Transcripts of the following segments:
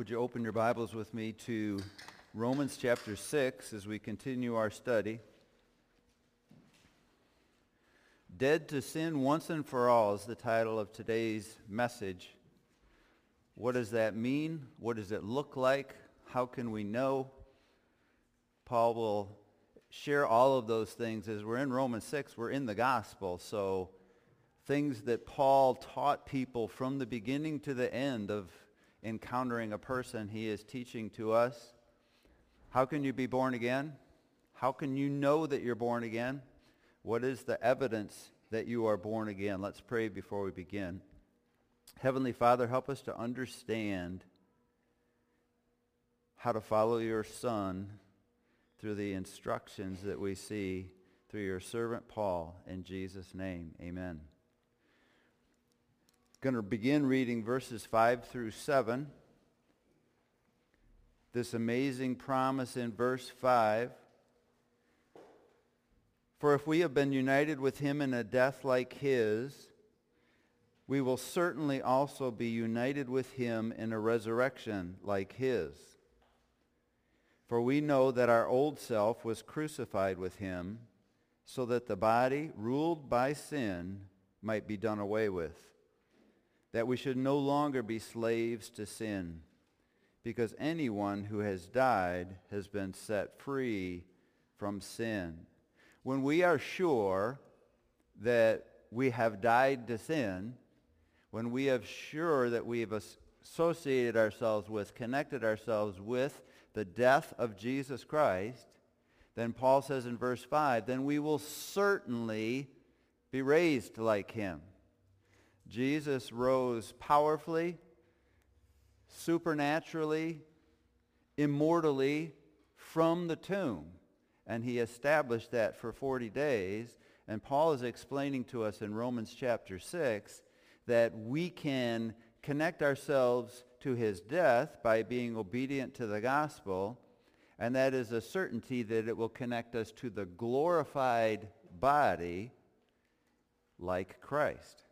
Would you open your Bibles with me to Romans chapter 6 as we continue our study? Dead to Sin Once and for All is the title of today's message. What does that mean? What does it look like? How can we know? Paul will share all of those things. As we're in Romans 6, we're in the gospel. So things that Paul taught people from the beginning to the end of encountering a person, he is teaching to us. How can you be born again? How can you know that you're born again? What is the evidence that you are born again? Let's pray before we begin. Heavenly Father, help us to understand how to follow your Son through the instructions that we see through your servant Paul. In Jesus' name, amen. Going to begin reading verses 5 through 7. This amazing promise in verse 5. For if we have been united with him in a death like his, we will certainly also be united with him in a resurrection like his. For we know that our old self was crucified with him so that the body ruled by sin might be done away with, that we should no longer be slaves to sin, because anyone who has died has been set free from sin. When we are sure that we have died to sin, when we are sure that we have associated ourselves with, connected ourselves with the death of Jesus Christ, then Paul says in verse 5, then we will certainly be raised like him. Jesus rose powerfully, supernaturally, immortally from the tomb. And he established that for 40 days. And Paul is explaining to us in Romans chapter 6 that we can connect ourselves to his death by being obedient to the gospel, and that is a certainty that it will connect us to the glorified body like Christ.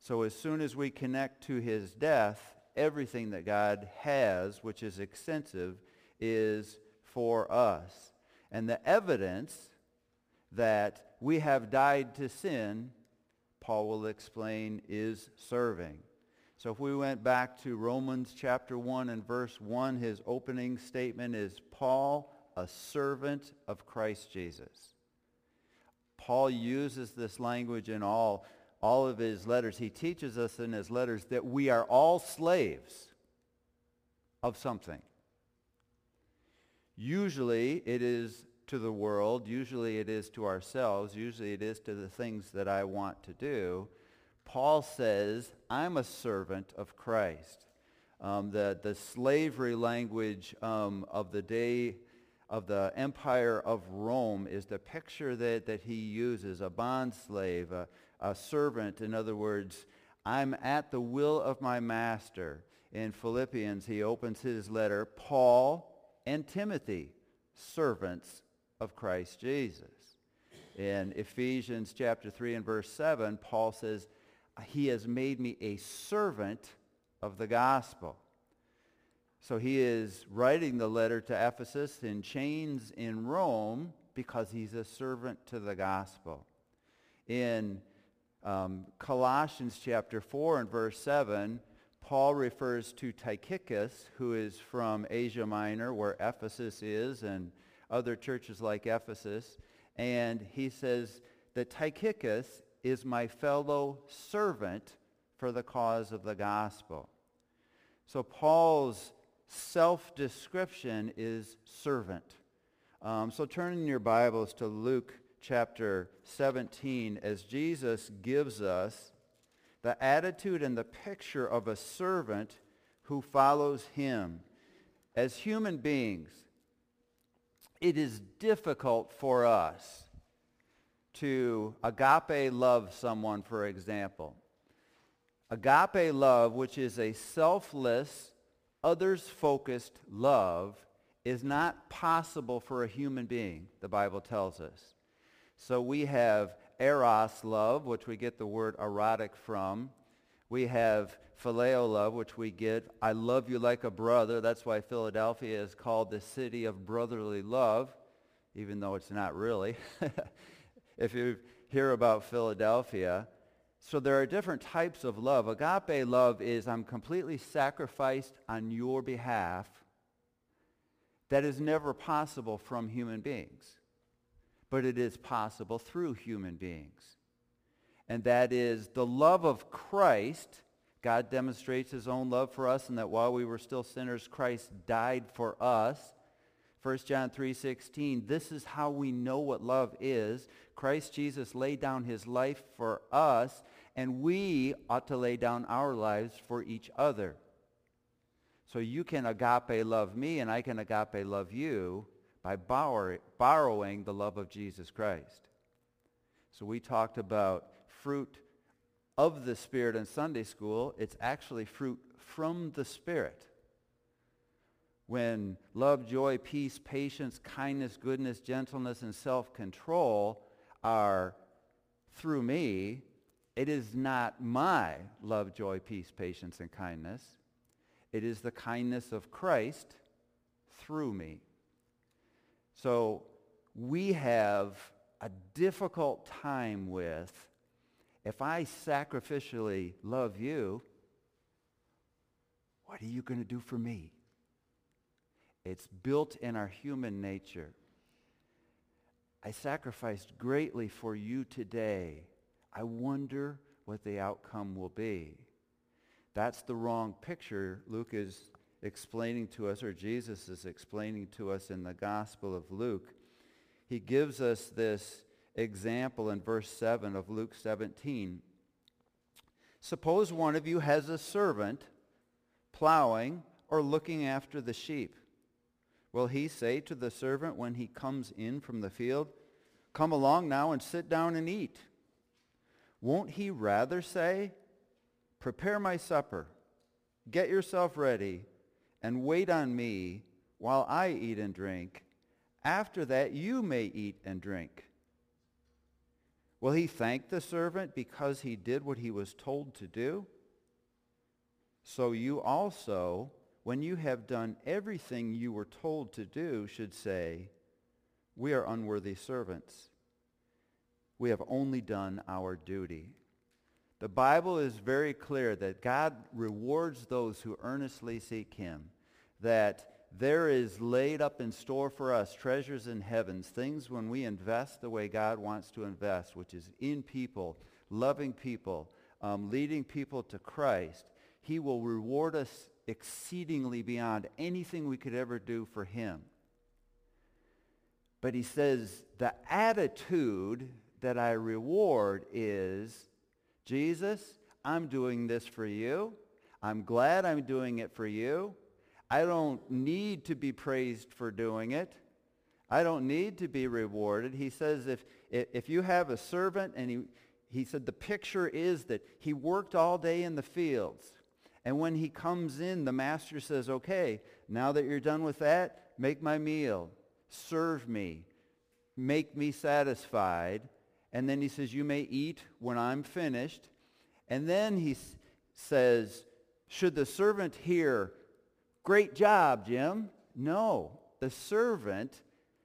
So as soon as we connect to his death, everything that God has, which is extensive, is for us. And the evidence that we have died to sin, Paul will explain, is serving. So if we went back to Romans chapter 1 and verse 1, his opening statement is Paul, a servant of Christ Jesus. Paul uses this language in all, all of his letters. He teaches us in his letters that we are all slaves of something. Usually it is to the world. Usually it is to ourselves. Usually it is to the things that I want to do. Paul says, I'm a servant of Christ. Um, the, the slavery language um, of the day of the empire of Rome is the picture that, that he uses, a bond slave, a servant. In other words, I'm at the will of my master. In Philippians, he opens his letter, Paul and Timothy, servants of Christ Jesus. In Ephesians chapter 3 and verse 7, Paul says, he has made me a servant of the gospel. So he is writing the letter to Ephesus in chains in Rome because he's a servant to the gospel. In um, Colossians chapter 4 and verse 7, Paul refers to Tychicus, who is from Asia Minor, where Ephesus is, and other churches like Ephesus. And he says that Tychicus is my fellow servant for the cause of the gospel. So Paul's self-description is servant. Um, so turn in your Bibles to Luke chapter 17 as Jesus gives us the attitude and the picture of a servant who follows him. As human beings, it is difficult for us to agape love someone, for example. Agape love, which is a selfless, others-focused love, is not possible for a human being, the Bible tells us. So we have eros love, which we get the word erotic from. We have phileo love, which we get, I love you like a brother. That's why Philadelphia is called the city of brotherly love, even though it's not really. if you hear about Philadelphia, so there are different types of love. Agape love is I'm completely sacrificed on your behalf. That is never possible from human beings, but it is possible through human beings. And that is the love of Christ God demonstrates his own love for us and that while we were still sinners, Christ died for us. 1 John 3.16, this is how we know what love is. Christ Jesus laid down his life for us, and we ought to lay down our lives for each other. So you can agape love me, and I can agape love you by borrowing the love of Jesus Christ. So we talked about fruit of the Spirit in Sunday school, it's actually fruit from the Spirit. When love, joy, peace, patience, kindness, goodness, gentleness, and self-control are through me, it is not my love, joy, peace, patience, and kindness. It is the kindness of Christ through me. So we have a difficult time with if I sacrificially love you, what are you going to do for me? It's built in our human nature. I sacrificed greatly for you today. I wonder what the outcome will be. That's the wrong picture Luke is explaining to us, or Jesus is explaining to us in the Gospel of Luke. He gives us this example in verse 7 of Luke 17. Suppose one of you has a servant plowing or looking after the sheep. Will he say to the servant when he comes in from the field, Come along now and sit down and eat? Won't he rather say, Prepare my supper, get yourself ready, and wait on me while I eat and drink. After that you may eat and drink. Will he thank the servant because he did what he was told to do? So you also, when you have done everything you were told to do, should say, we are unworthy servants. We have only done our duty. The Bible is very clear that God rewards those who earnestly seek him, that there is laid up in store for us treasures in heavens, things when we invest the way God wants to invest, which is in people, loving people, um, leading people to Christ. He will reward us exceedingly beyond anything we could ever do for him. But he says the attitude that I reward is, Jesus, I'm doing this for you. I'm glad I'm doing it for you. I don't need to be praised for doing it. I don't need to be rewarded. He says if, if you have a servant, and he, he said the picture is that he worked all day in the fields. And when he comes in, the master says, okay, now that you're done with that, make my meal. Serve me. Make me satisfied. And then he says, you may eat when I'm finished. And then he says, should the servant hear Great job, Jim. No, the servant,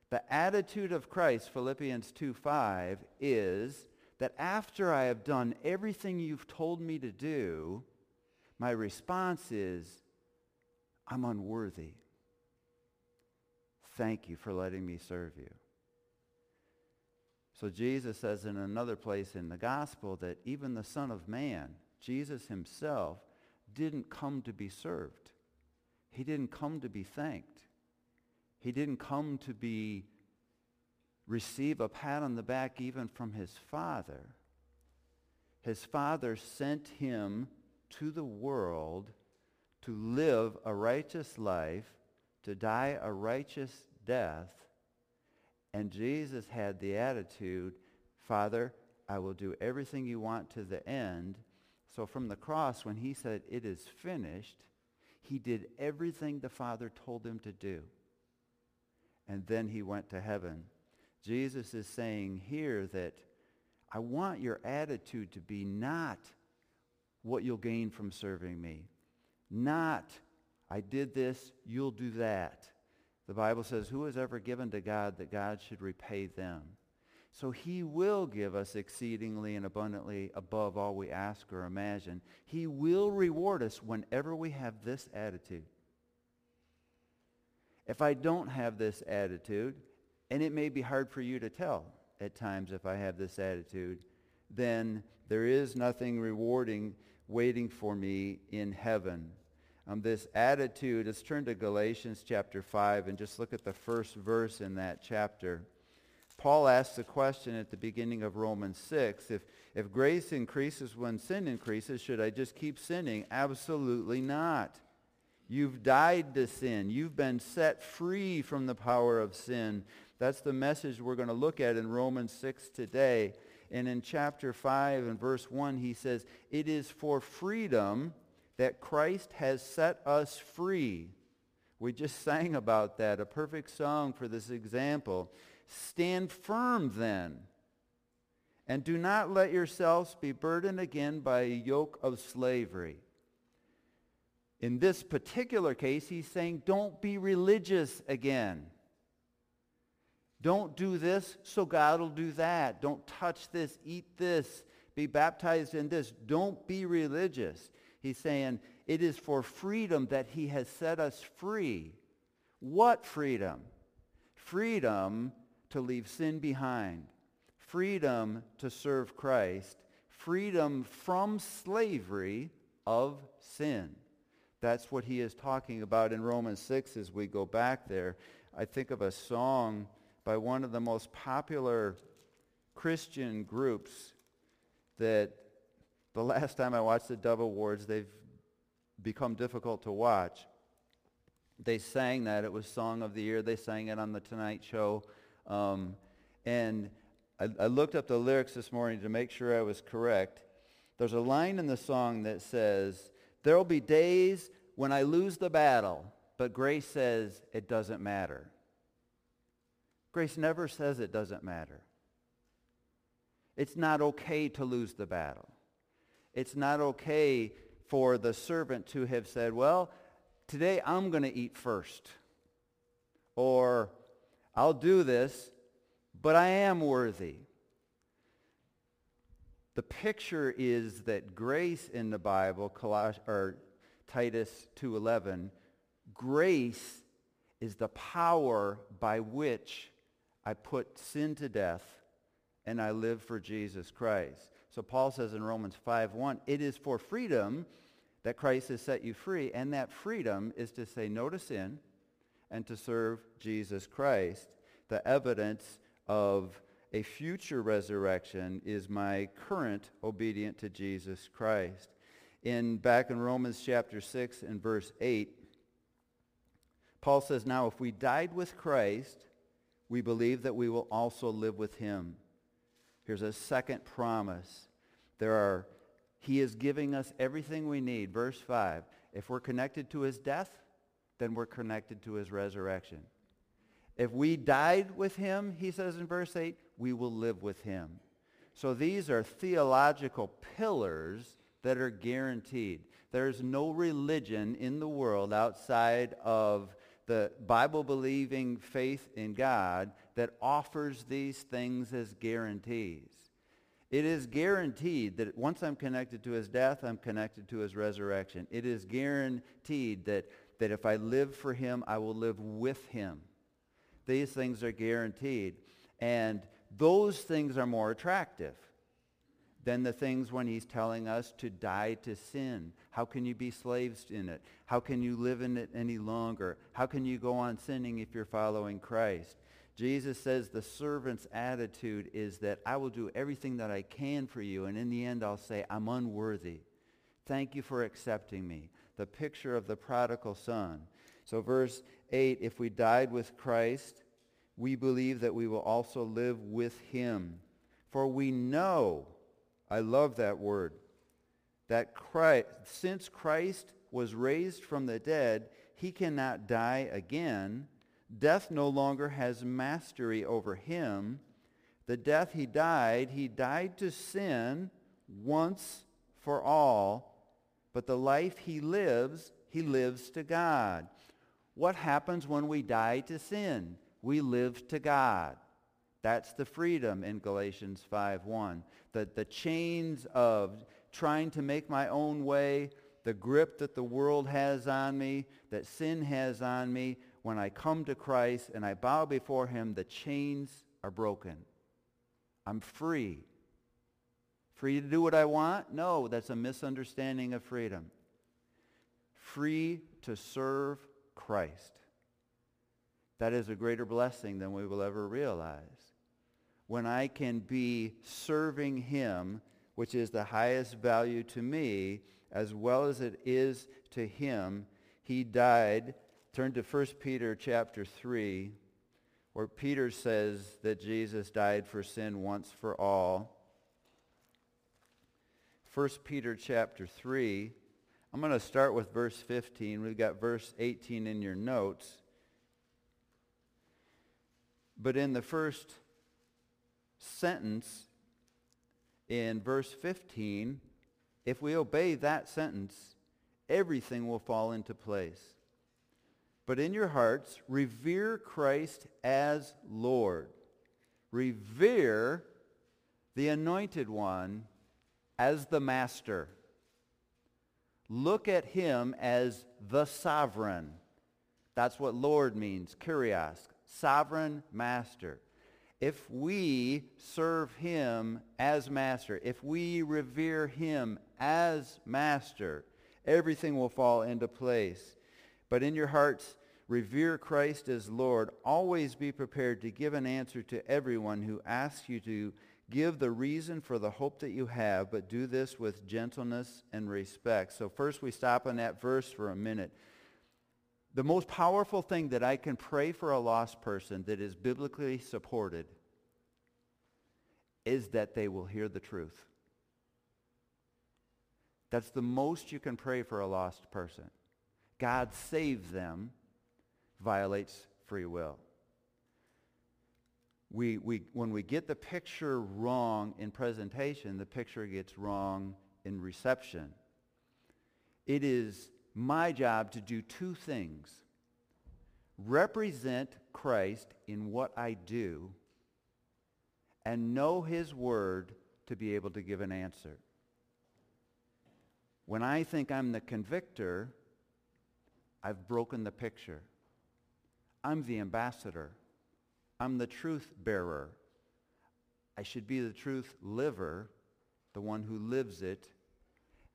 the attitude of Christ, Philippians 2.5, is that after I have done everything you've told me to do, my response is, I'm unworthy. Thank you for letting me serve you. So Jesus says in another place in the gospel that even the Son of Man, Jesus himself, didn't come to be served. He didn't come to be thanked. He didn't come to be receive a pat on the back even from his father. His father sent him to the world to live a righteous life, to die a righteous death. And Jesus had the attitude, Father, I will do everything you want to the end. So from the cross, when he said, it is finished, he did everything the Father told him to do. And then he went to heaven. Jesus is saying here that I want your attitude to be not what you'll gain from serving me. Not, I did this, you'll do that. The Bible says, who has ever given to God that God should repay them? So he will give us exceedingly and abundantly above all we ask or imagine. He will reward us whenever we have this attitude. If I don't have this attitude, and it may be hard for you to tell at times if I have this attitude, then there is nothing rewarding waiting for me in heaven. Um, this attitude, let's turn to Galatians chapter 5 and just look at the first verse in that chapter. Paul asks the question at the beginning of Romans 6, if, if grace increases when sin increases, should I just keep sinning? Absolutely not. You've died to sin. You've been set free from the power of sin. That's the message we're going to look at in Romans 6 today. And in chapter 5 and verse 1, he says, It is for freedom that Christ has set us free. We just sang about that, a perfect song for this example. Stand firm then, and do not let yourselves be burdened again by a yoke of slavery. In this particular case, he's saying, don't be religious again. Don't do this, so God will do that. Don't touch this, eat this, be baptized in this. Don't be religious. He's saying it is for freedom that he has set us free. What freedom? Freedom to leave sin behind. Freedom to serve Christ. Freedom from slavery of sin. That's what he is talking about in Romans 6 as we go back there. I think of a song by one of the most popular Christian groups that the last time I watched the Dove Awards, they've become difficult to watch. They sang that. It was Song of the Year. They sang it on The Tonight Show. Um, and I, I looked up the lyrics this morning to make sure I was correct. There's a line in the song that says, there will be days when I lose the battle, but grace says it doesn't matter. Grace never says it doesn't matter. It's not okay to lose the battle. It's not okay for the servant to have said, well, today I'm going to eat first. Or I'll do this, but I am worthy. The picture is that grace in the Bible, Coloss- or Titus 2.11, grace is the power by which I put sin to death and I live for Jesus Christ. So Paul says in Romans 5.1, it is for freedom that Christ has set you free, and that freedom is to say no to sin and to serve Jesus Christ. The evidence of a future resurrection is my current obedience to Jesus Christ. In back in Romans chapter 6 and verse 8, Paul says, Now if we died with Christ, we believe that we will also live with him. Here's a second promise. There are, he is giving us everything we need. Verse 5, if we're connected to his death, then we're connected to his resurrection. If we died with him, he says in verse 8, we will live with him. So these are theological pillars that are guaranteed. There's no religion in the world outside of the Bible-believing faith in God that offers these things as guarantees. It is guaranteed that once I'm connected to his death, I'm connected to his resurrection. It is guaranteed that, that if I live for him, I will live with him. These things are guaranteed. And those things are more attractive than the things when he's telling us to die to sin. How can you be slaves in it? How can you live in it any longer? How can you go on sinning if you're following Christ? Jesus says the servant's attitude is that I will do everything that I can for you, and in the end I'll say, I'm unworthy. Thank you for accepting me. The picture of the prodigal son. So verse 8, if we died with Christ, we believe that we will also live with him. For we know I love that word. That Christ, since Christ was raised from the dead, he cannot die again. Death no longer has mastery over him. The death he died, he died to sin once for all, but the life he lives, he lives to God. What happens when we die to sin? We live to God. That's the freedom in Galatians 5.1. The, the chains of trying to make my own way, the grip that the world has on me, that sin has on me, when I come to Christ and I bow before him, the chains are broken. I'm free. Free to do what I want? No, that's a misunderstanding of freedom. Free to serve Christ. That is a greater blessing than we will ever realize. When I can be serving him, which is the highest value to me, as well as it is to him, he died. Turn to 1 Peter chapter 3, where Peter says that Jesus died for sin once for all. 1 Peter chapter 3. I'm going to start with verse 15. We've got verse 18 in your notes. But in the first sentence in verse 15, if we obey that sentence, everything will fall into place. But in your hearts, revere Christ as Lord. Revere the anointed one as the master. Look at him as the sovereign. That's what Lord means, kurios, sovereign master. If we serve him as master, if we revere him as master, everything will fall into place. But in your hearts, revere Christ as Lord. Always be prepared to give an answer to everyone who asks you to Give the reason for the hope that you have, but do this with gentleness and respect. So first we stop on that verse for a minute. The most powerful thing that I can pray for a lost person that is biblically supported is that they will hear the truth. That's the most you can pray for a lost person. God save them violates free will we, we, when we get the picture wrong in presentation, the picture gets wrong in reception. It is my job to do two things. Represent Christ in what I do and know his word to be able to give an answer. When I think I'm the convictor, I've broken the picture. I'm the ambassador. I'm the truth bearer. I should be the truth liver, the one who lives it,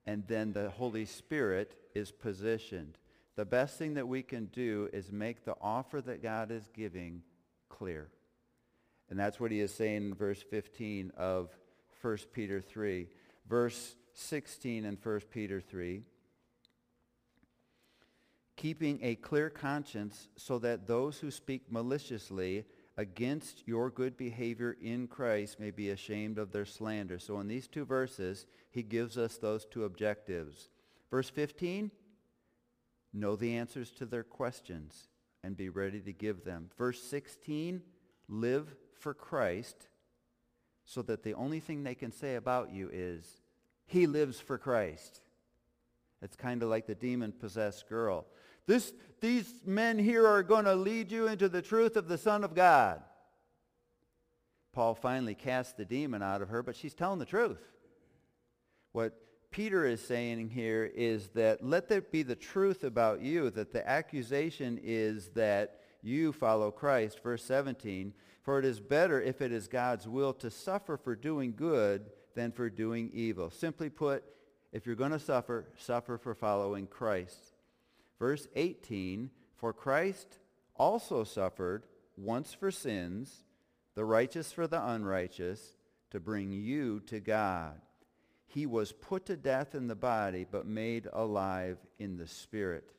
and then the Holy Spirit is positioned. The best thing that we can do is make the offer that God is giving clear. And that's what he is saying in verse 15 of 1 Peter 3. Verse 16 in 1 Peter 3 keeping a clear conscience so that those who speak maliciously against your good behavior in Christ may be ashamed of their slander. So in these two verses, he gives us those two objectives. Verse 15, know the answers to their questions and be ready to give them. Verse 16, live for Christ so that the only thing they can say about you is, he lives for Christ. It's kind of like the demon-possessed girl. This, these men here are going to lead you into the truth of the Son of God. Paul finally casts the demon out of her, but she's telling the truth. What Peter is saying here is that let there be the truth about you, that the accusation is that you follow Christ. Verse 17, for it is better if it is God's will to suffer for doing good than for doing evil. Simply put, if you're going to suffer, suffer for following Christ. Verse 18, for Christ also suffered once for sins, the righteous for the unrighteous, to bring you to God. He was put to death in the body, but made alive in the spirit.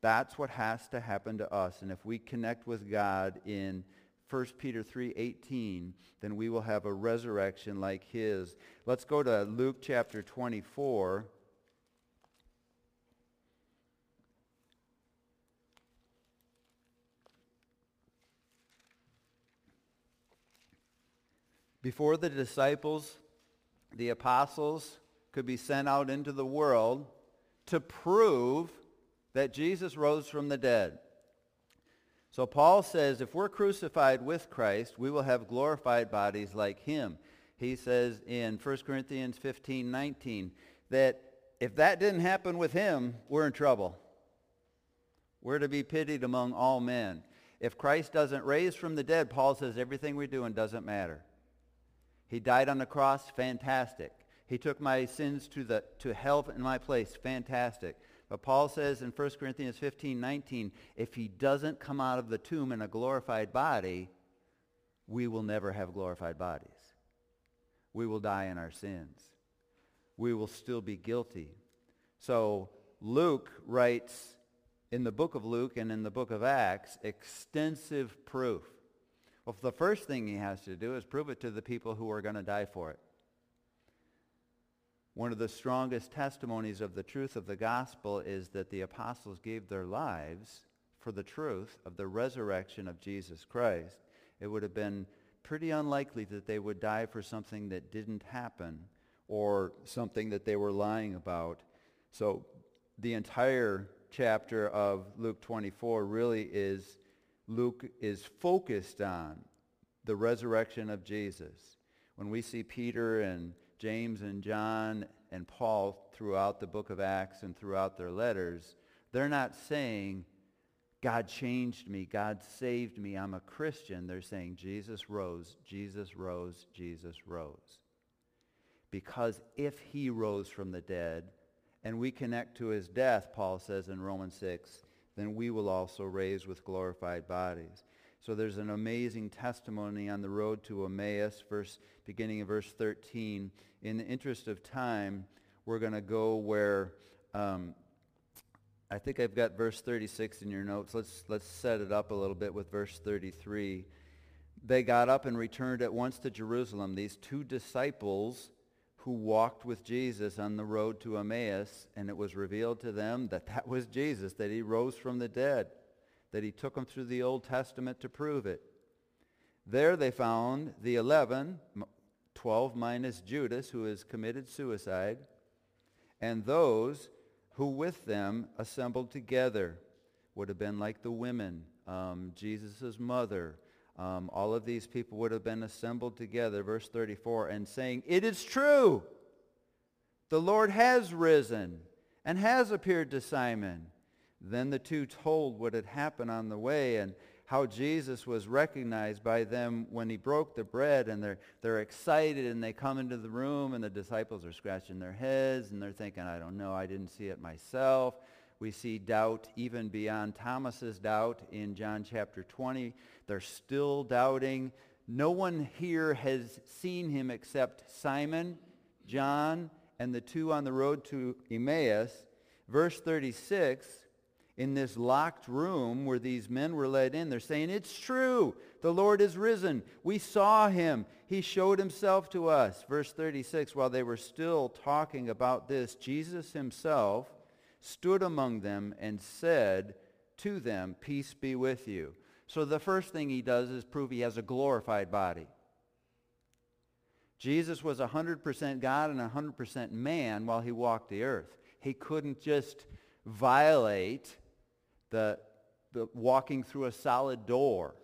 That's what has to happen to us. And if we connect with God in 1 Peter 3:18, then we will have a resurrection like his. Let's go to Luke chapter 24. Before the disciples, the apostles could be sent out into the world, to prove that Jesus rose from the dead. So Paul says if we're crucified with Christ, we will have glorified bodies like him. He says in 1 Corinthians 15, 19, that if that didn't happen with him, we're in trouble. We're to be pitied among all men. If Christ doesn't raise from the dead, Paul says everything we're doing doesn't matter. He died on the cross, fantastic. He took my sins to, the, to hell in my place, fantastic. But Paul says in 1 Corinthians 15, 19, if he doesn't come out of the tomb in a glorified body, we will never have glorified bodies. We will die in our sins. We will still be guilty. So Luke writes in the book of Luke and in the book of Acts extensive proof. Well, the first thing he has to do is prove it to the people who are going to die for it. One of the strongest testimonies of the truth of the gospel is that the apostles gave their lives for the truth of the resurrection of Jesus Christ. It would have been pretty unlikely that they would die for something that didn't happen or something that they were lying about. So the entire chapter of Luke 24 really is, Luke is focused on the resurrection of Jesus. When we see Peter and James and John and Paul throughout the book of Acts and throughout their letters, they're not saying, God changed me, God saved me, I'm a Christian. They're saying, Jesus rose, Jesus rose, Jesus rose. Because if he rose from the dead, and we connect to his death, Paul says in Romans 6, then we will also raise with glorified bodies. So there's an amazing testimony on the road to Emmaus, verse, beginning in verse 13. In the interest of time, we're going to go where um, I think I've got verse 36 in your notes. Let's, let's set it up a little bit with verse 33. They got up and returned at once to Jerusalem. These two disciples who walked with Jesus on the road to Emmaus, and it was revealed to them that that was Jesus, that he rose from the dead, that he took them through the Old Testament to prove it. There they found the 11, 12 minus Judas, who has committed suicide, and those who with them assembled together would have been like the women, um, Jesus' mother, um, all of these people would have been assembled together, verse 34, and saying, It is true. The Lord has risen and has appeared to Simon. Then the two told what had happened on the way and how Jesus was recognized by them when he broke the bread and they're, they're excited and they come into the room and the disciples are scratching their heads and they're thinking, I don't know, I didn't see it myself. We see doubt even beyond Thomas's doubt in John chapter 20. They're still doubting. No one here has seen him except Simon, John, and the two on the road to Emmaus. Verse 36, in this locked room where these men were led in, they're saying, it's true. The Lord is risen. We saw him. He showed himself to us. Verse 36, while they were still talking about this, Jesus himself stood among them and said to them, Peace be with you. So the first thing he does is prove he has a glorified body. Jesus was 100% God and 100% man while he walked the earth. He couldn't just violate the, the walking through a solid door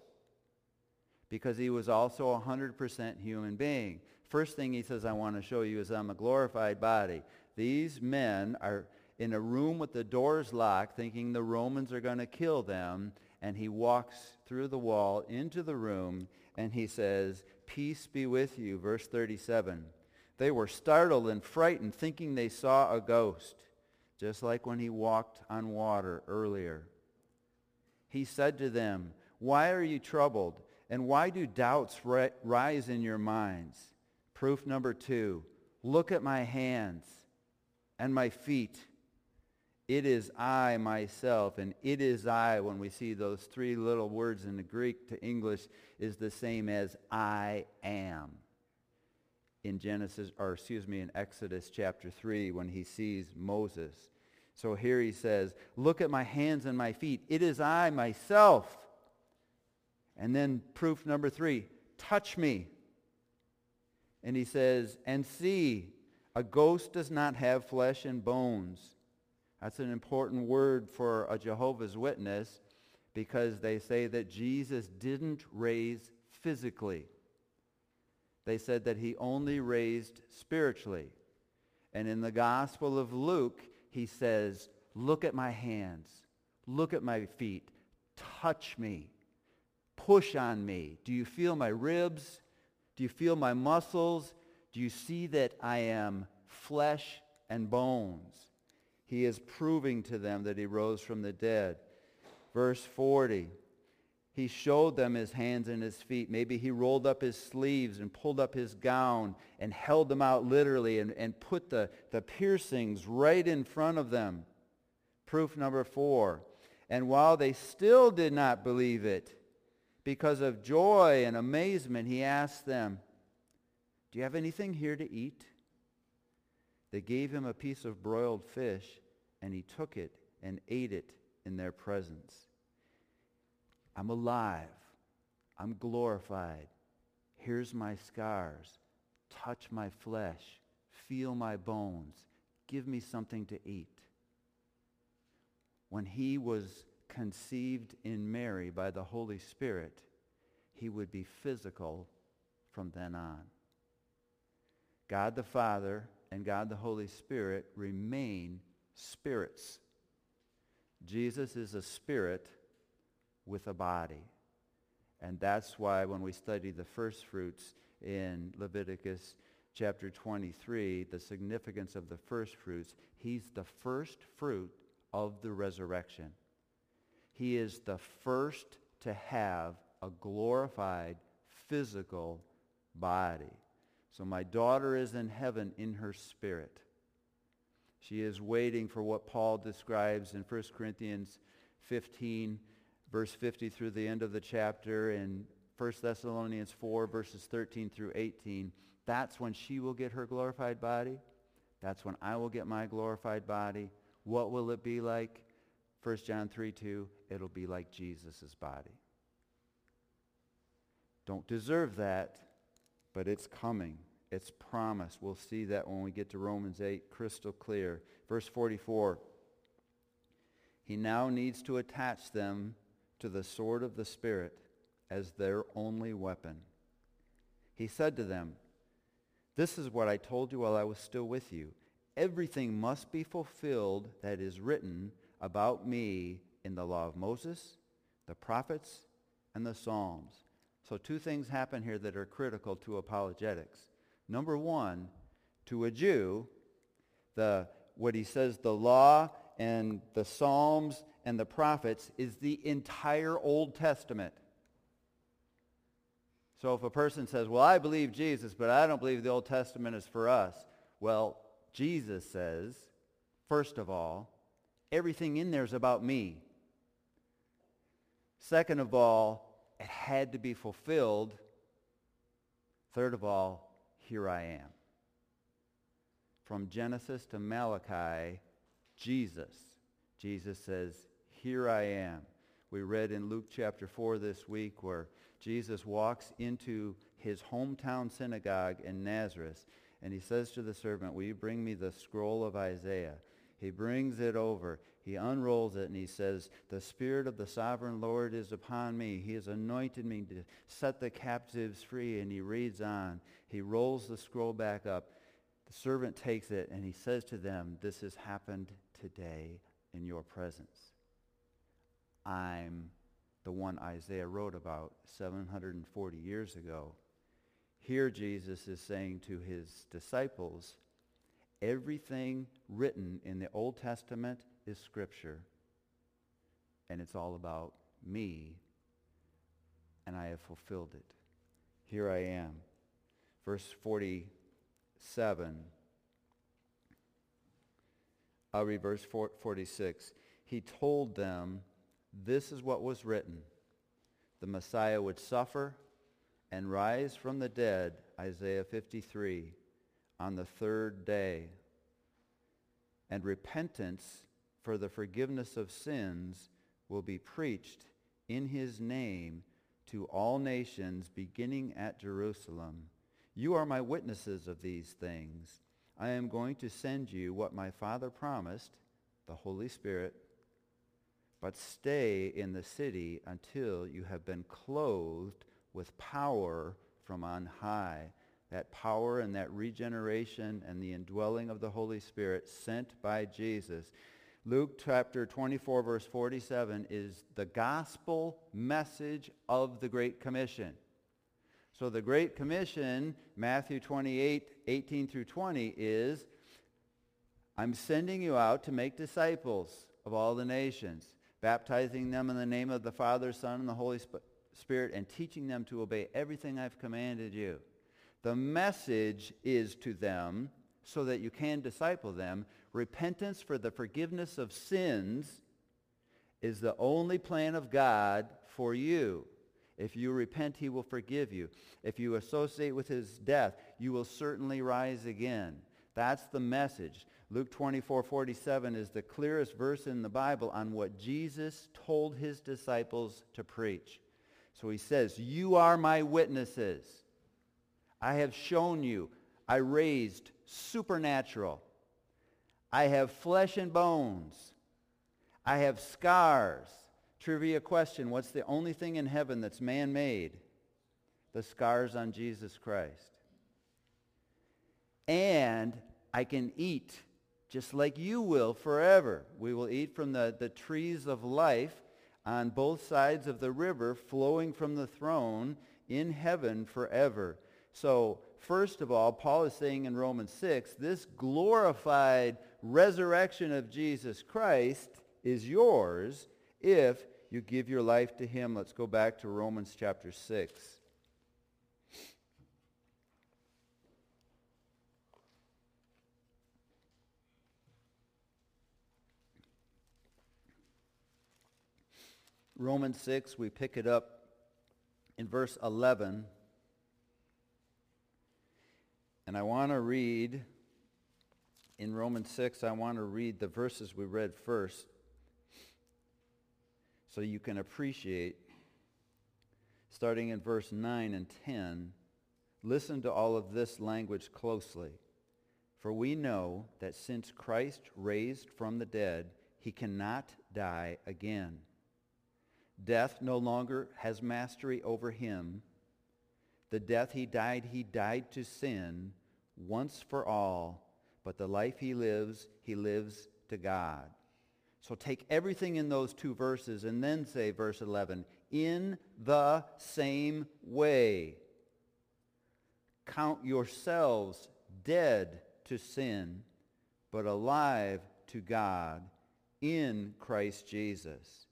because he was also a 100% human being. First thing he says, I want to show you is I'm a glorified body. These men are in a room with the doors locked, thinking the Romans are going to kill them, and he walks through the wall into the room, and he says, Peace be with you, verse 37. They were startled and frightened, thinking they saw a ghost, just like when he walked on water earlier. He said to them, Why are you troubled? And why do doubts rise in your minds? Proof number two, look at my hands and my feet it is I myself, and it is I, when we see those three little words in the Greek to English, is the same as I am. In Genesis, or excuse me, in Exodus chapter 3, when he sees Moses. So here he says, look at my hands and my feet. It is I myself. And then proof number three, touch me. And he says, and see, a ghost does not have flesh and bones That's an important word for a Jehovah's Witness because they say that Jesus didn't raise physically. They said that he only raised spiritually. And in the Gospel of Luke, he says, look at my hands, look at my feet, touch me, push on me. Do you feel my ribs? Do you feel my muscles? Do you see that I am flesh and bones? He is proving to them that he rose from the dead. Verse 40, he showed them his hands and his feet. Maybe he rolled up his sleeves and pulled up his gown and held them out literally and, and put the, the piercings right in front of them. Proof number four. And while they still did not believe it, because of joy and amazement, he asked them, Do you have anything here to eat? They gave him a piece of broiled fish, and he took it and ate it in their presence. I'm alive. I'm glorified. Here's my scars. Touch my flesh. Feel my bones. Give me something to eat. When he was conceived in Mary by the Holy Spirit, he would be physical from then on. God the Father and God the Holy Spirit remain spirits. Jesus is a spirit with a body. And that's why when we study the first fruits in Leviticus chapter 23, the significance of the first fruits, he's the first fruit of the resurrection. He is the first to have a glorified physical body. So my daughter is in heaven in her spirit. She is waiting for what Paul describes in 1 Corinthians 15, verse 50 through the end of the chapter, and 1 Thessalonians 4, verses 13 through 18. That's when she will get her glorified body. That's when I will get my glorified body. What will it be like? 1 John 3, 2, it'll be like Jesus' body. Don't deserve that, but it's coming. It's promised. We'll see that when we get to Romans 8, crystal clear. Verse 44, he now needs to attach them to the sword of the Spirit as their only weapon. He said to them, This is what I told you while I was still with you. Everything must be fulfilled that is written about me in the law of Moses, the prophets, and the Psalms. So two things happen here that are critical to apologetics. Number one, to a Jew, the, what he says, the law and the Psalms and the prophets is the entire Old Testament. So if a person says, well, I believe Jesus, but I don't believe the Old Testament is for us. Well, Jesus says, first of all, everything in there is about me. Second of all, it had to be fulfilled. Third of all, here I am. From Genesis to Malachi, Jesus. Jesus says, here I am. We read in Luke chapter 4 this week where Jesus walks into his hometown synagogue in Nazareth and he says to the servant, will you bring me the scroll of Isaiah? He brings it over. He unrolls it and he says, the Spirit of the sovereign Lord is upon me. He has anointed me to set the captives free. And he reads on. He rolls the scroll back up. The servant takes it and he says to them, this has happened today in your presence. I'm the one Isaiah wrote about 740 years ago. Here Jesus is saying to his disciples, everything written in the Old Testament is Scripture, and it's all about me, and I have fulfilled it. Here I am. Verse 47. I'll read verse 46. He told them, this is what was written. The Messiah would suffer and rise from the dead, Isaiah 53, on the third day. And repentance for the forgiveness of sins will be preached in his name to all nations, beginning at Jerusalem. You are my witnesses of these things. I am going to send you what my Father promised, the Holy Spirit, but stay in the city until you have been clothed with power from on high. That power and that regeneration and the indwelling of the Holy Spirit sent by Jesus. Luke chapter 24, verse 47 is the gospel message of the Great Commission. So the Great Commission, Matthew 28, 18 through 20, is I'm sending you out to make disciples of all the nations, baptizing them in the name of the Father, Son, and the Holy Spirit, and teaching them to obey everything I've commanded you. The message is to them, so that you can disciple them, repentance for the forgiveness of sins is the only plan of God for you. If you repent, he will forgive you. If you associate with his death, you will certainly rise again. That's the message. Luke 24, 47 is the clearest verse in the Bible on what Jesus told his disciples to preach. So he says, you are my witnesses. I have shown you. I raised supernatural. I have flesh and bones. I have scars. Trivia question, what's the only thing in heaven that's man-made? The scars on Jesus Christ. And I can eat just like you will forever. We will eat from the, the trees of life on both sides of the river flowing from the throne in heaven forever. So first of all, Paul is saying in Romans 6, this glorified resurrection of Jesus Christ is yours if you give your life to him. Let's go back to Romans chapter 6. Romans 6, we pick it up in verse 11. And I want to read, in Romans 6, I want to read the verses we read first so you can appreciate, starting in verse 9 and 10, listen to all of this language closely. For we know that since Christ raised from the dead, he cannot die again. Death no longer has mastery over him. The death he died, he died to sin once for all, but the life he lives, he lives to God. So take everything in those two verses and then say, verse 11, in the same way, count yourselves dead to sin, but alive to God in Christ Jesus.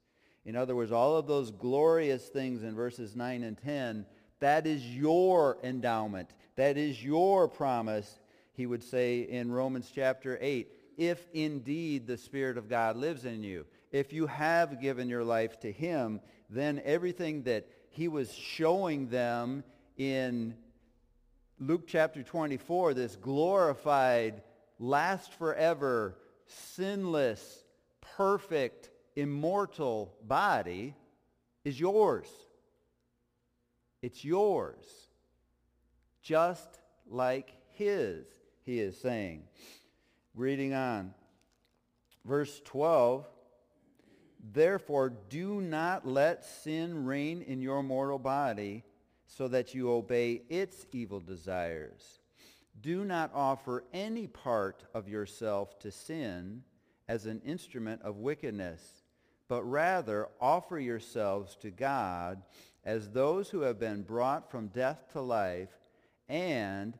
In other words, all of those glorious things in verses 9 and 10, that is your endowment. That is your promise, he would say in Romans chapter 8, if indeed the Spirit of God lives in you. If you have given your life to him, then everything that he was showing them in Luke chapter 24, this glorified, last forever, sinless, perfect, immortal body is yours. It's yours. Just like his, he is saying. Reading on. Verse 12. Therefore, do not let sin reign in your mortal body so that you obey its evil desires. Do not offer any part of yourself to sin as an instrument of wickedness, but rather offer yourselves to God as those who have been brought from death to life, and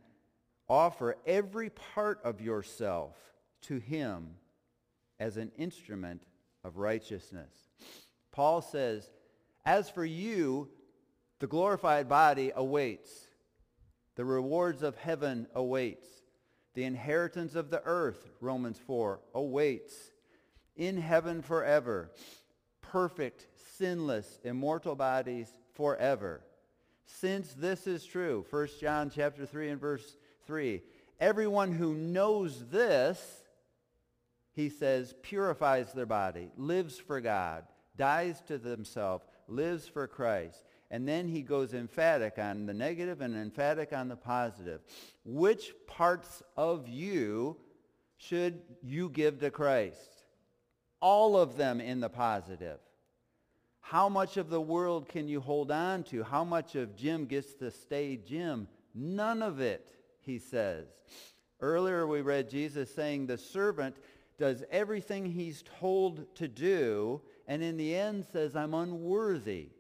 offer every part of yourself to him as an instrument of righteousness. Paul says, as for you, the glorified body awaits. The rewards of heaven awaits. The inheritance of the earth, Romans 4, awaits in heaven forever. Perfect, sinless, immortal bodies forever. Since this is true, 1 John chapter 3 and verse 3, everyone who knows this, he says, purifies their body, lives for God, dies to themselves, lives for Christ. And then he goes emphatic on the negative and emphatic on the positive. Which parts of you should you give to Christ? all of them in the positive. How much of the world can you hold on to? How much of Jim gets to stay Jim? None of it, he says. Earlier we read Jesus saying the servant does everything he's told to do and in the end says, I'm unworthy.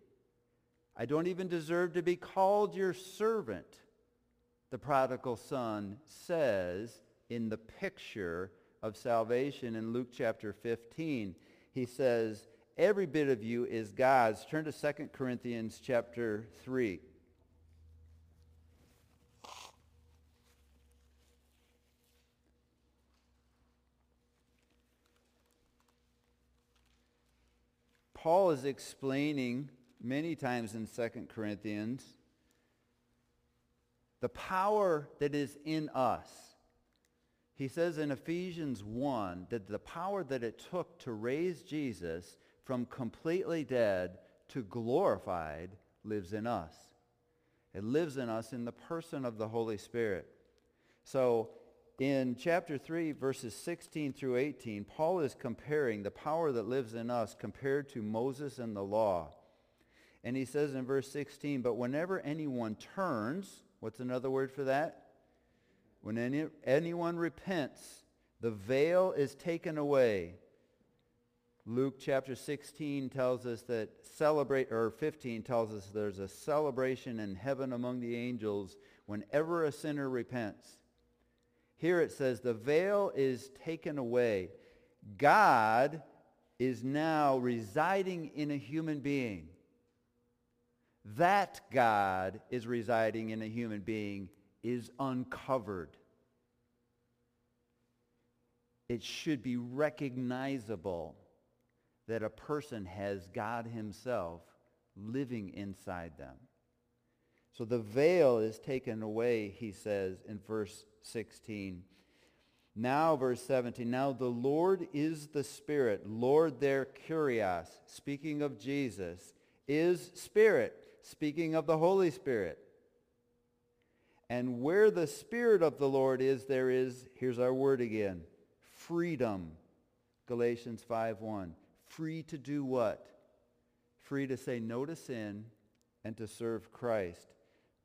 I don't even deserve to be called your servant. The prodigal son says in the picture of salvation in Luke chapter 15. He says, every bit of you is God's. Turn to 2 Corinthians chapter 3. Paul is explaining many times in 2 Corinthians the power that is in us. He says in Ephesians 1 that the power that it took to raise Jesus from completely dead to glorified lives in us. It lives in us in the person of the Holy Spirit. So in chapter 3, verses 16 through 18, Paul is comparing the power that lives in us compared to Moses and the law. And he says in verse 16, but whenever anyone turns, what's another word for that? When any, anyone repents, the veil is taken away. Luke chapter 16 tells us that celebrate, or 15 tells us there's a celebration in heaven among the angels whenever a sinner repents. Here it says the veil is taken away. God is now residing in a human being. That God is residing in a human being is uncovered. It should be recognizable that a person has God himself living inside them. So the veil is taken away, he says in verse 16. Now, verse 17, now the Lord is the Spirit. Lord there, Kurios, speaking of Jesus, is Spirit, speaking of the Holy Spirit. And where the Spirit of the Lord is, there is, here's our word again, freedom. Galatians 5.1. Free to do what? Free to say no to sin and to serve Christ.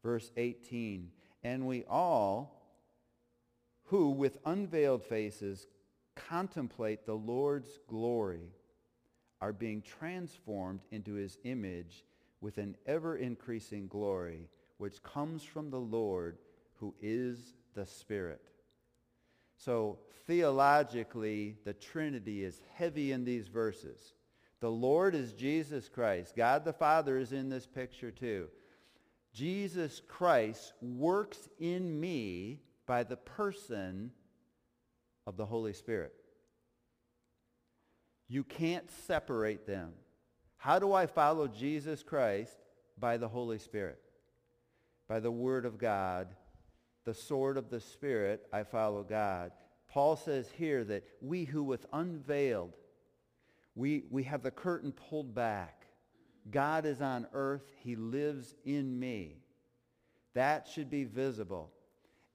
Verse 18. And we all who with unveiled faces contemplate the Lord's glory are being transformed into his image with an ever-increasing glory which comes from the Lord who is the Spirit. So theologically, the Trinity is heavy in these verses. The Lord is Jesus Christ. God the Father is in this picture too. Jesus Christ works in me by the person of the Holy Spirit. You can't separate them. How do I follow Jesus Christ? By the Holy Spirit. By the Word of God. The sword of the Spirit, I follow God. Paul says here that we who with unveiled, we, we have the curtain pulled back. God is on earth. He lives in me. That should be visible.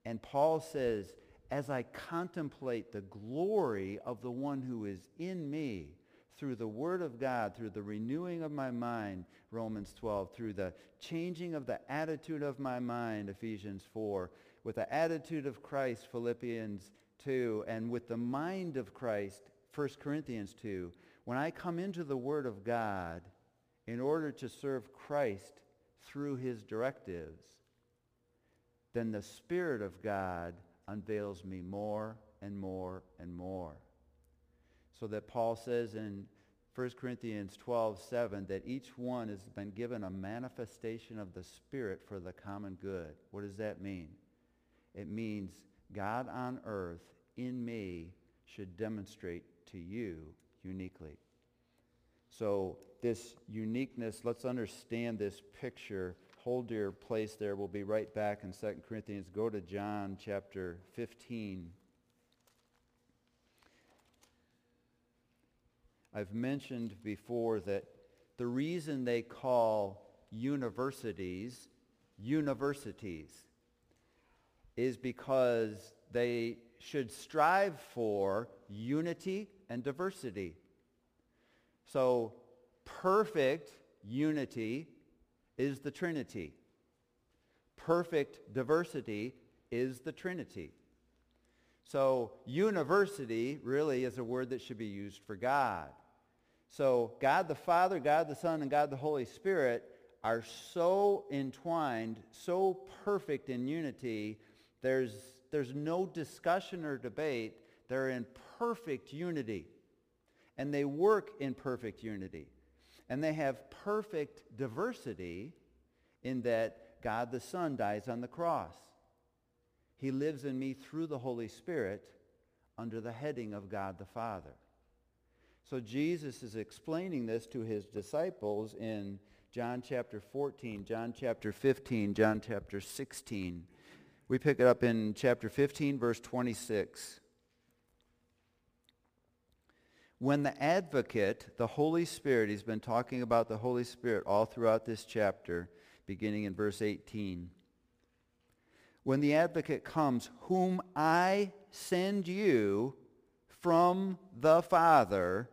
And Paul says, as I contemplate the glory of the one who is in me through the word of God, through the renewing of my mind, Romans 12, through the changing of the attitude of my mind, Ephesians 4, with the attitude of Christ, Philippians 2, and with the mind of Christ, 1 Corinthians 2, when I come into the word of God in order to serve Christ through his directives, then the Spirit of God unveils me more and more and more. So that Paul says in 1 Corinthians 12, 7, that each one has been given a manifestation of the Spirit for the common good. What does that mean? It means God on earth in me should demonstrate to you uniquely. So this uniqueness, let's understand this picture hold your place there. We'll be right back in 2 Corinthians. Go to John chapter 15. I've mentioned before that the reason they call universities universities is because they should strive for unity and diversity. So perfect unity is the Trinity. Perfect diversity is the Trinity. So university really is a word that should be used for God. So God the Father, God the Son, and God the Holy Spirit are so entwined, so perfect in unity, there's, there's no discussion or debate. They're in perfect unity. And they work in perfect unity. And they have perfect diversity in that God the Son dies on the cross. He lives in me through the Holy Spirit under the heading of God the Father. So Jesus is explaining this to his disciples in John chapter 14, John chapter 15, John chapter 16. We pick it up in chapter 15, verse 26. When the advocate, the Holy Spirit, he's been talking about the Holy Spirit all throughout this chapter, beginning in verse 18 when the advocate comes, whom I send you from the Father,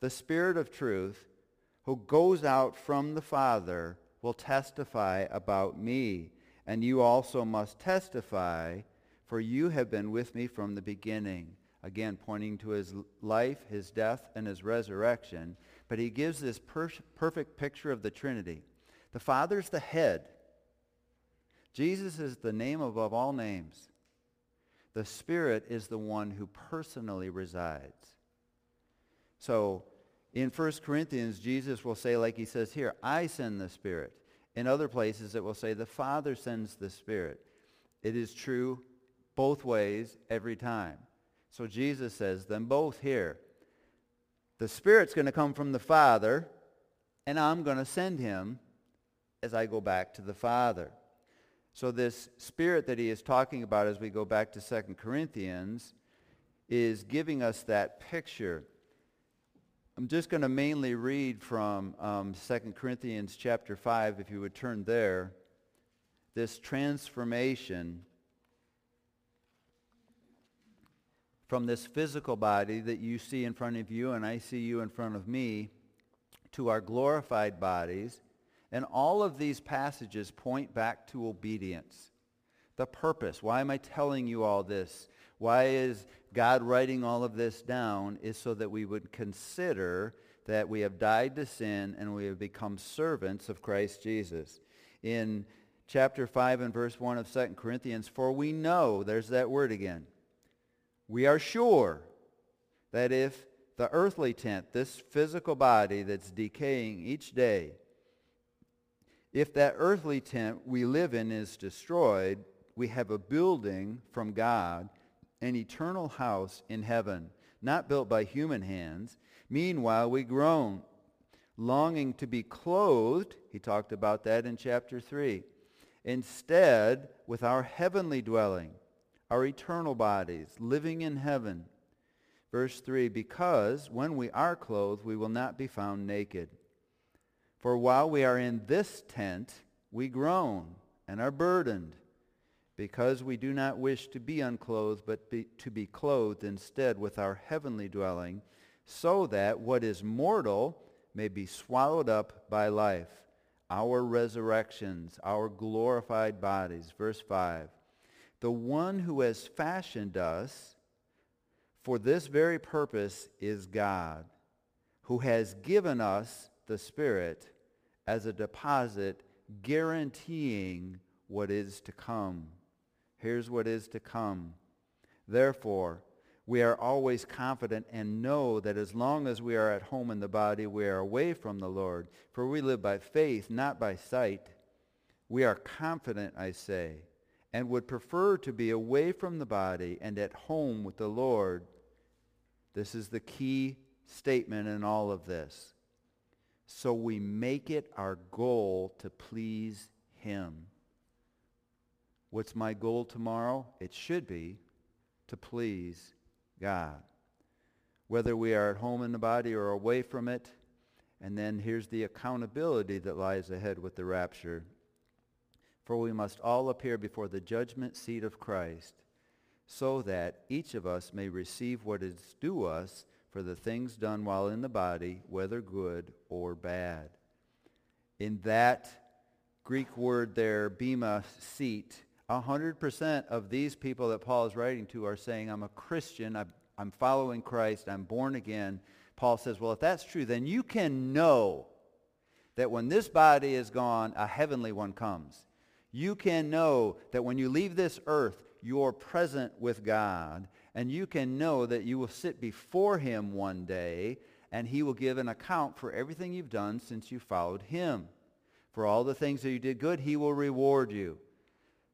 the Spirit of truth, who goes out from the Father, will testify about me. And you also must testify, for you have been with me from the beginning. Again, pointing to his life, his death, and his resurrection. But he gives this per- perfect picture of the Trinity. The Father's the head. Jesus is the name above all names. The Spirit is the one who personally resides. So in 1 Corinthians, Jesus will say, like he says here, I send the Spirit. In other places, it will say the Father sends the Spirit. It is true both ways every time. So Jesus says them both here. The Spirit's going to come from the Father, and I'm going to send him as I go back to the Father. So this spirit that he is talking about as we go back to 2 Corinthians is giving us that picture. I'm just going to mainly read from um, 2 Corinthians chapter 5, if you would turn there. This transformation from this physical body that you see in front of you and I see you in front of me to our glorified bodies and all of these passages point back to obedience. The purpose. Why am I telling you all this? Why is God writing all of this down is so that we would consider that we have died to sin and we have become servants of Christ Jesus. In chapter 5 and verse 1 of 2 Corinthians, for we know, there's that word again, we are sure that if the earthly tent, this physical body that's decaying each day, if that earthly tent we live in is destroyed, we have a building from God, an eternal house in heaven, not built by human hands. Meanwhile, we groan, longing to be clothed. He talked about that in chapter 3. Instead, with our heavenly dwelling, our eternal bodies, living in heaven. Verse 3, because when we are clothed, we will not be found naked. For while we are in this tent, we groan and are burdened, because we do not wish to be unclothed, but be, to be clothed instead with our heavenly dwelling, so that what is mortal may be swallowed up by life, our resurrections, our glorified bodies. Verse 5. The one who has fashioned us for this very purpose is God, who has given us the Spirit as a deposit guaranteeing what is to come. Here's what is to come. Therefore, we are always confident and know that as long as we are at home in the body, we are away from the Lord. For we live by faith, not by sight. We are confident, I say, and would prefer to be away from the body and at home with the Lord. This is the key statement in all of this so we make it our goal to please him. What's my goal tomorrow? It should be to please God. Whether we are at home in the body or away from it, and then here's the accountability that lies ahead with the rapture. For we must all appear before the judgment seat of Christ, so that each of us may receive what is due us for the things done while in the body, whether good or bad. In that Greek word there, bema, seat, 100% of these people that Paul is writing to are saying, I'm a Christian, I'm following Christ, I'm born again. Paul says, well, if that's true, then you can know that when this body is gone, a heavenly one comes. You can know that when you leave this earth, you're present with God, and you can know that you will sit before him one day, and he will give an account for everything you've done since you followed him. For all the things that you did good, he will reward you.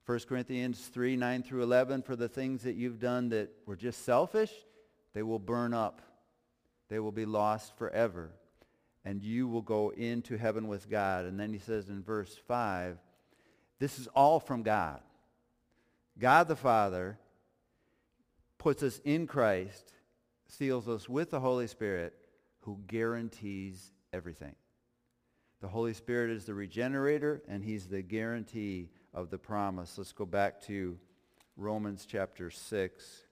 1 Corinthians 3, 9 through 11, for the things that you've done that were just selfish, they will burn up. They will be lost forever. And you will go into heaven with God. And then he says in verse 5, this is all from God. God the Father puts us in Christ, seals us with the Holy Spirit, who guarantees everything. The Holy Spirit is the regenerator, and he's the guarantee of the promise. Let's go back to Romans chapter 6.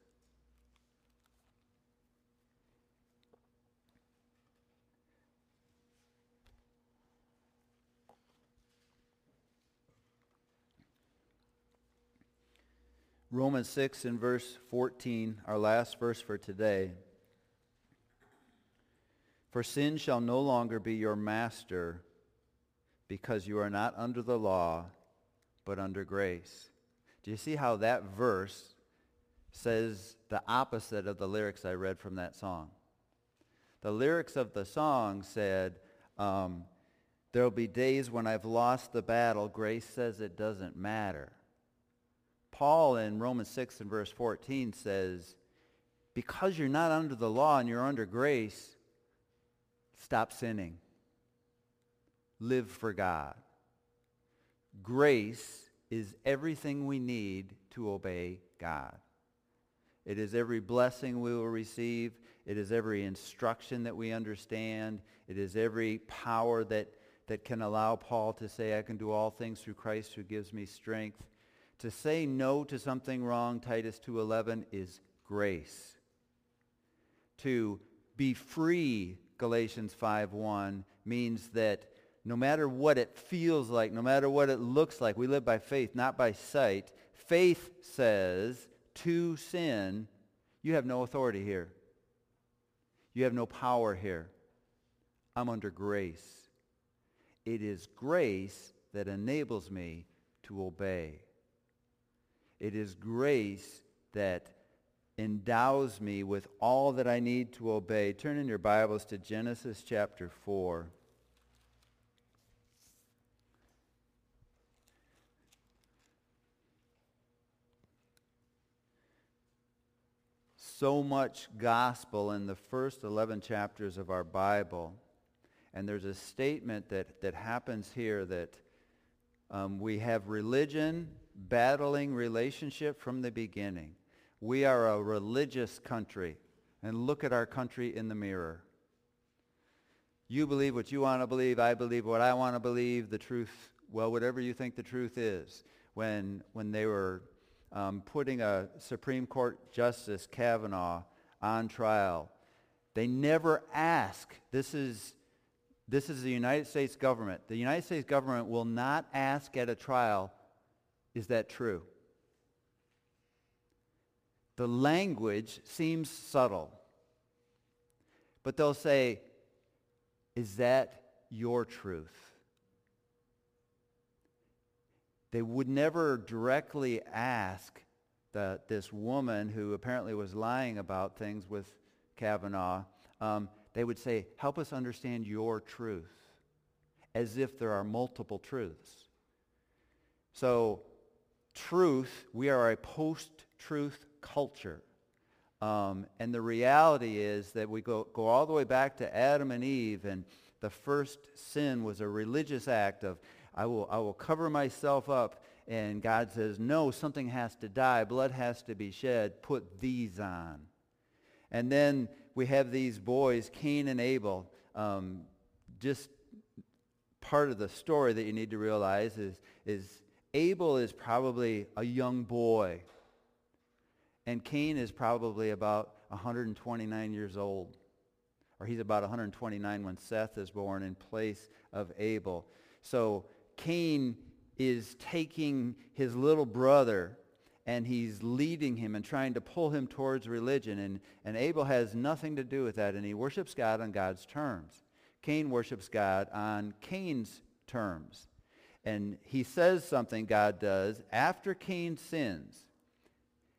Romans 6 and verse 14, our last verse for today. For sin shall no longer be your master because you are not under the law, but under grace. Do you see how that verse says the opposite of the lyrics I read from that song? The lyrics of the song said, um, there will be days when I've lost the battle. Grace says it doesn't matter. Paul in Romans 6 and verse 14 says, because you're not under the law and you're under grace, stop sinning. Live for God. Grace is everything we need to obey God. It is every blessing we will receive. It is every instruction that we understand. It is every power that, that can allow Paul to say, I can do all things through Christ who gives me strength. To say no to something wrong, Titus 2.11, is grace. To be free, Galatians 5.1, means that no matter what it feels like, no matter what it looks like, we live by faith, not by sight. Faith says to sin, you have no authority here. You have no power here. I'm under grace. It is grace that enables me to obey. It is grace that endows me with all that I need to obey. Turn in your Bibles to Genesis chapter 4. So much gospel in the first 11 chapters of our Bible. And there's a statement that, that happens here that um, we have religion battling relationship from the beginning. We are a religious country. And look at our country in the mirror. You believe what you want to believe. I believe what I want to believe. The truth, well, whatever you think the truth is. When, when they were um, putting a Supreme Court Justice Kavanaugh on trial, they never ask. This is, this is the United States government. The United States government will not ask at a trial, is that true? The language seems subtle. But they'll say, is that your truth? They would never directly ask the, this woman who apparently was lying about things with Kavanaugh. Um, they would say, help us understand your truth, as if there are multiple truths. So truth, we are a post-truth culture. Um, and the reality is that we go, go all the way back to Adam and Eve, and the first sin was a religious act of, I will, I will cover myself up. And God says, no, something has to die. Blood has to be shed. Put these on. And then we have these boys, Cain and Abel. Um, just part of the story that you need to realize is, is Abel is probably a young boy. And Cain is probably about 129 years old. or he's about 129 when Seth is born in place of Abel. So Cain is taking his little brother and he's leading him and trying to pull him towards religion. And, and Abel has nothing to do with that, and he worships God on God's terms. Cain worships God on Cain's terms. And he says something, God does, after Cain sins.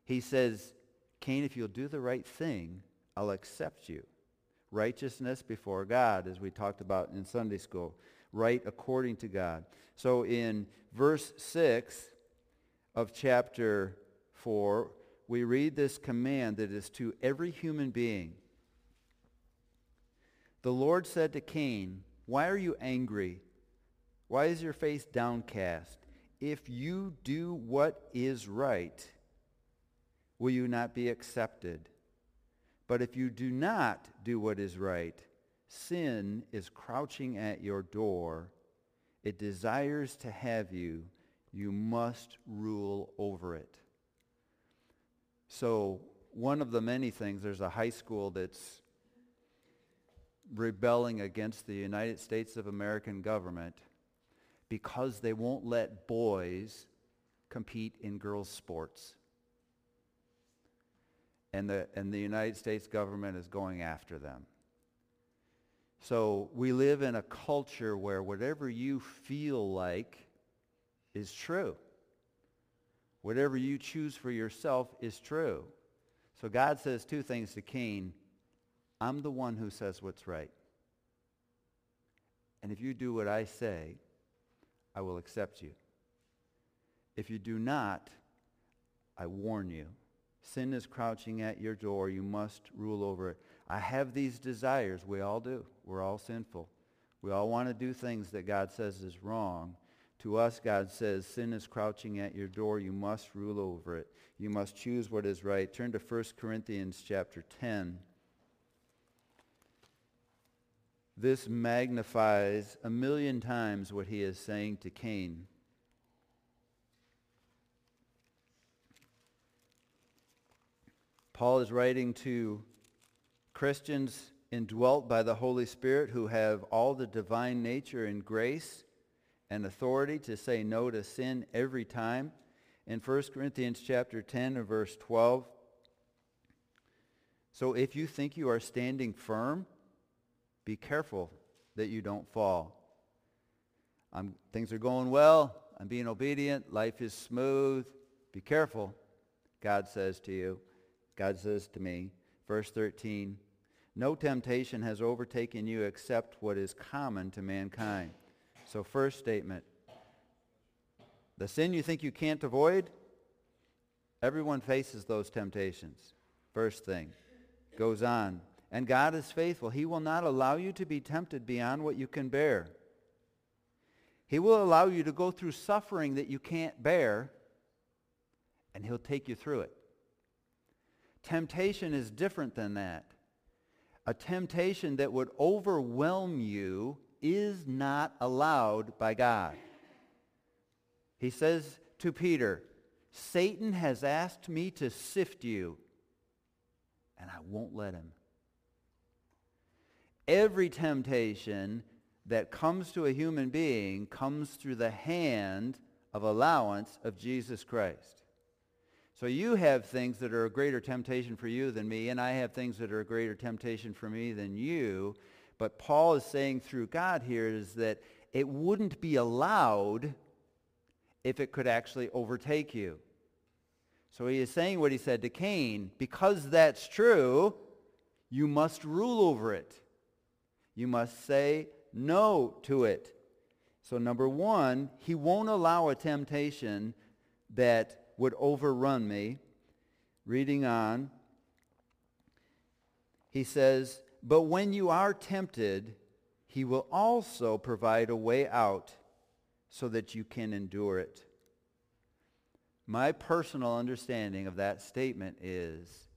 He says, Cain, if you'll do the right thing, I'll accept you. Righteousness before God, as we talked about in Sunday school. Right according to God. So in verse 6 of chapter 4, we read this command that is to every human being. The Lord said to Cain, Why are you angry? Why is your face downcast? If you do what is right, will you not be accepted? But if you do not do what is right, sin is crouching at your door. It desires to have you. You must rule over it. So one of the many things, there's a high school that's rebelling against the United States of American government because they won't let boys compete in girls' sports. And the, and the United States government is going after them. So we live in a culture where whatever you feel like is true. Whatever you choose for yourself is true. So God says two things to Cain. I'm the one who says what's right. And if you do what I say, I will accept you. If you do not, I warn you. Sin is crouching at your door. You must rule over it. I have these desires. We all do. We're all sinful. We all want to do things that God says is wrong. To us, God says, sin is crouching at your door. You must rule over it. You must choose what is right. Turn to 1 Corinthians chapter 10. This magnifies a million times what he is saying to Cain. Paul is writing to Christians indwelt by the Holy Spirit who have all the divine nature and grace and authority to say no to sin every time. In 1 Corinthians chapter 10 and verse 12, so if you think you are standing firm, be careful that you don't fall. I'm, things are going well. I'm being obedient. Life is smooth. Be careful, God says to you. God says to me, verse 13, no temptation has overtaken you except what is common to mankind. So first statement, the sin you think you can't avoid, everyone faces those temptations. First thing. Goes on. And God is faithful. He will not allow you to be tempted beyond what you can bear. He will allow you to go through suffering that you can't bear, and he'll take you through it. Temptation is different than that. A temptation that would overwhelm you is not allowed by God. He says to Peter, Satan has asked me to sift you, and I won't let him. Every temptation that comes to a human being comes through the hand of allowance of Jesus Christ. So you have things that are a greater temptation for you than me, and I have things that are a greater temptation for me than you. But Paul is saying through God here is that it wouldn't be allowed if it could actually overtake you. So he is saying what he said to Cain, because that's true, you must rule over it. You must say no to it. So number one, he won't allow a temptation that would overrun me. Reading on, he says, But when you are tempted, he will also provide a way out so that you can endure it. My personal understanding of that statement is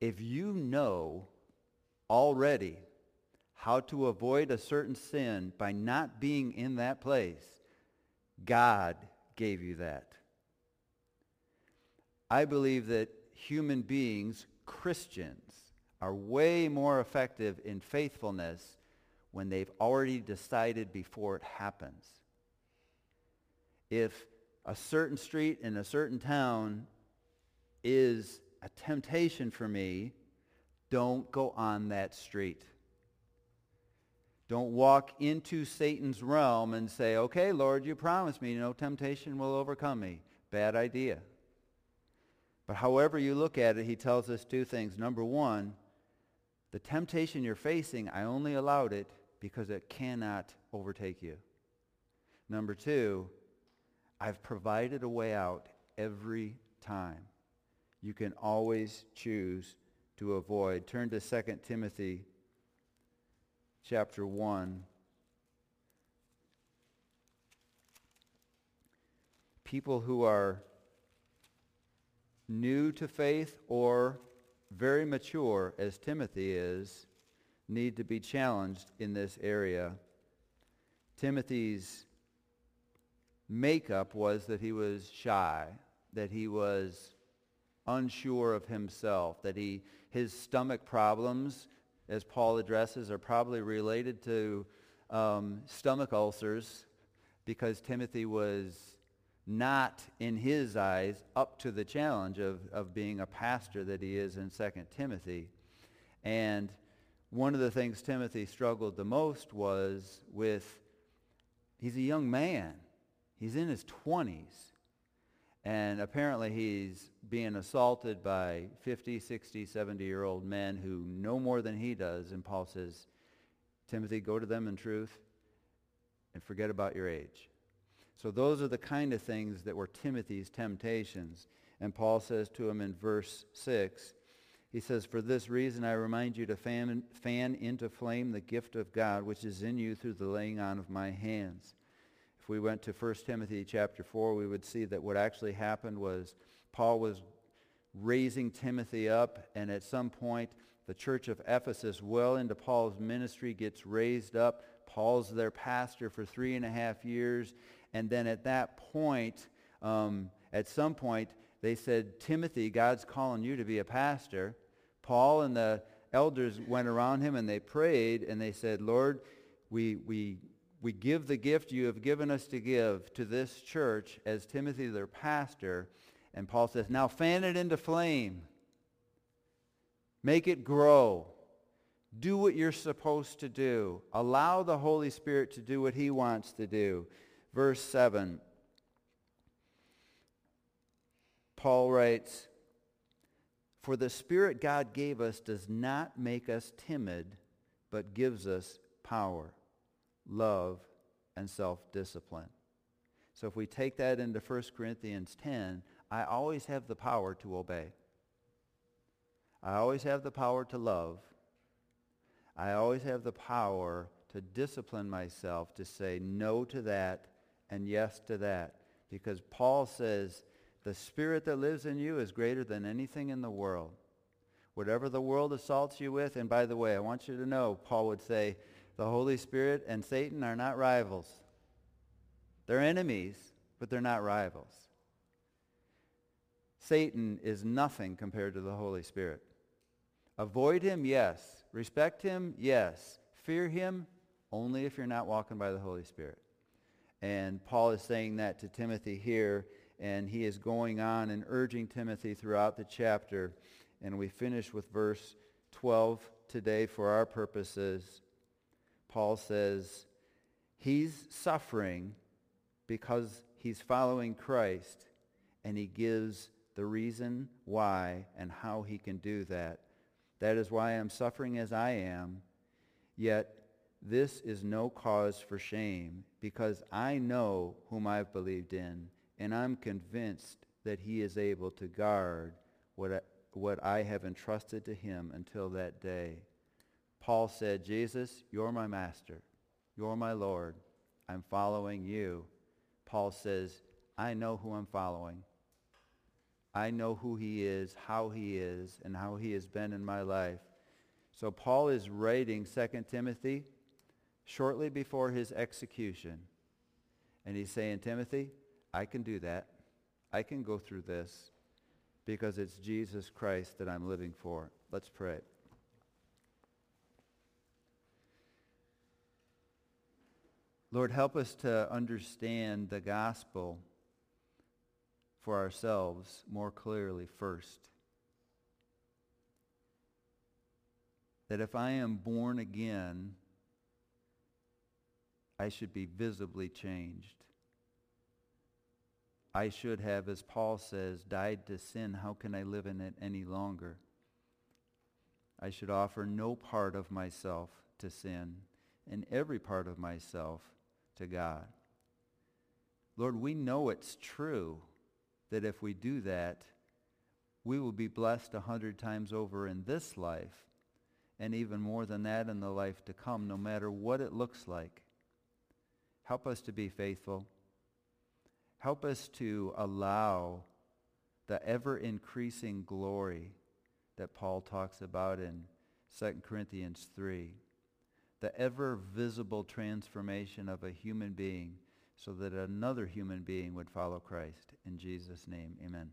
if you know already how to avoid a certain sin by not being in that place, God gave you that. I believe that human beings, Christians, are way more effective in faithfulness when they've already decided before it happens. If a certain street in a certain town is a temptation for me, don't go on that street. Don't walk into Satan's realm and say, okay, Lord, you promised me no temptation will overcome me. Bad idea. But however you look at it, he tells us two things. Number one, the temptation you're facing, I only allowed it because it cannot overtake you. Number two, I've provided a way out every time. You can always choose to avoid. Turn to 2 Timothy chapter 1. People who are new to faith or very mature, as Timothy is, need to be challenged in this area. Timothy's makeup was that he was shy, that he was unsure of himself, that he, his stomach problems as Paul addresses, are probably related to um, stomach ulcers because Timothy was not, in his eyes, up to the challenge of, of being a pastor that he is in 2 Timothy. And one of the things Timothy struggled the most was with, he's a young man. He's in his 20s. And apparently he's being assaulted by 50, 60, 70-year-old men who know more than he does. And Paul says, Timothy, go to them in truth and forget about your age. So those are the kind of things that were Timothy's temptations. And Paul says to him in verse 6, he says, For this reason I remind you to fan, fan into flame the gift of God which is in you through the laying on of my hands. If we went to 1 Timothy chapter 4, we would see that what actually happened was Paul was raising Timothy up, and at some point, the church of Ephesus, well into Paul's ministry, gets raised up. Paul's their pastor for three and a half years. And then at that point, um, at some point, they said, Timothy, God's calling you to be a pastor. Paul and the elders went around him and they prayed and they said, Lord, we, we we give the gift you have given us to give to this church as Timothy, their pastor. And Paul says, now fan it into flame. Make it grow. Do what you're supposed to do. Allow the Holy Spirit to do what he wants to do. Verse 7. Paul writes, For the Spirit God gave us does not make us timid, but gives us power love, and self-discipline. So if we take that into 1 Corinthians 10, I always have the power to obey. I always have the power to love. I always have the power to discipline myself to say no to that and yes to that. Because Paul says, the spirit that lives in you is greater than anything in the world. Whatever the world assaults you with, and by the way, I want you to know, Paul would say, the Holy Spirit and Satan are not rivals. They're enemies, but they're not rivals. Satan is nothing compared to the Holy Spirit. Avoid him, yes. Respect him, yes. Fear him, only if you're not walking by the Holy Spirit. And Paul is saying that to Timothy here, and he is going on and urging Timothy throughout the chapter. And we finish with verse 12 today for our purposes. Paul says he's suffering because he's following Christ, and he gives the reason why and how he can do that. That is why I'm suffering as I am, yet this is no cause for shame, because I know whom I've believed in, and I'm convinced that he is able to guard what I, what I have entrusted to him until that day. Paul said, Jesus, you're my master. You're my Lord. I'm following you. Paul says, I know who I'm following. I know who he is, how he is, and how he has been in my life. So Paul is writing 2 Timothy shortly before his execution. And he's saying, Timothy, I can do that. I can go through this because it's Jesus Christ that I'm living for. Let's pray. Lord, help us to understand the gospel for ourselves more clearly first. That if I am born again, I should be visibly changed. I should have, as Paul says, died to sin. How can I live in it any longer? I should offer no part of myself to sin and every part of myself to God. Lord, we know it's true that if we do that, we will be blessed a hundred times over in this life and even more than that in the life to come, no matter what it looks like. Help us to be faithful. Help us to allow the ever-increasing glory that Paul talks about in 2 Corinthians 3 the ever visible transformation of a human being so that another human being would follow Christ. In Jesus' name, amen.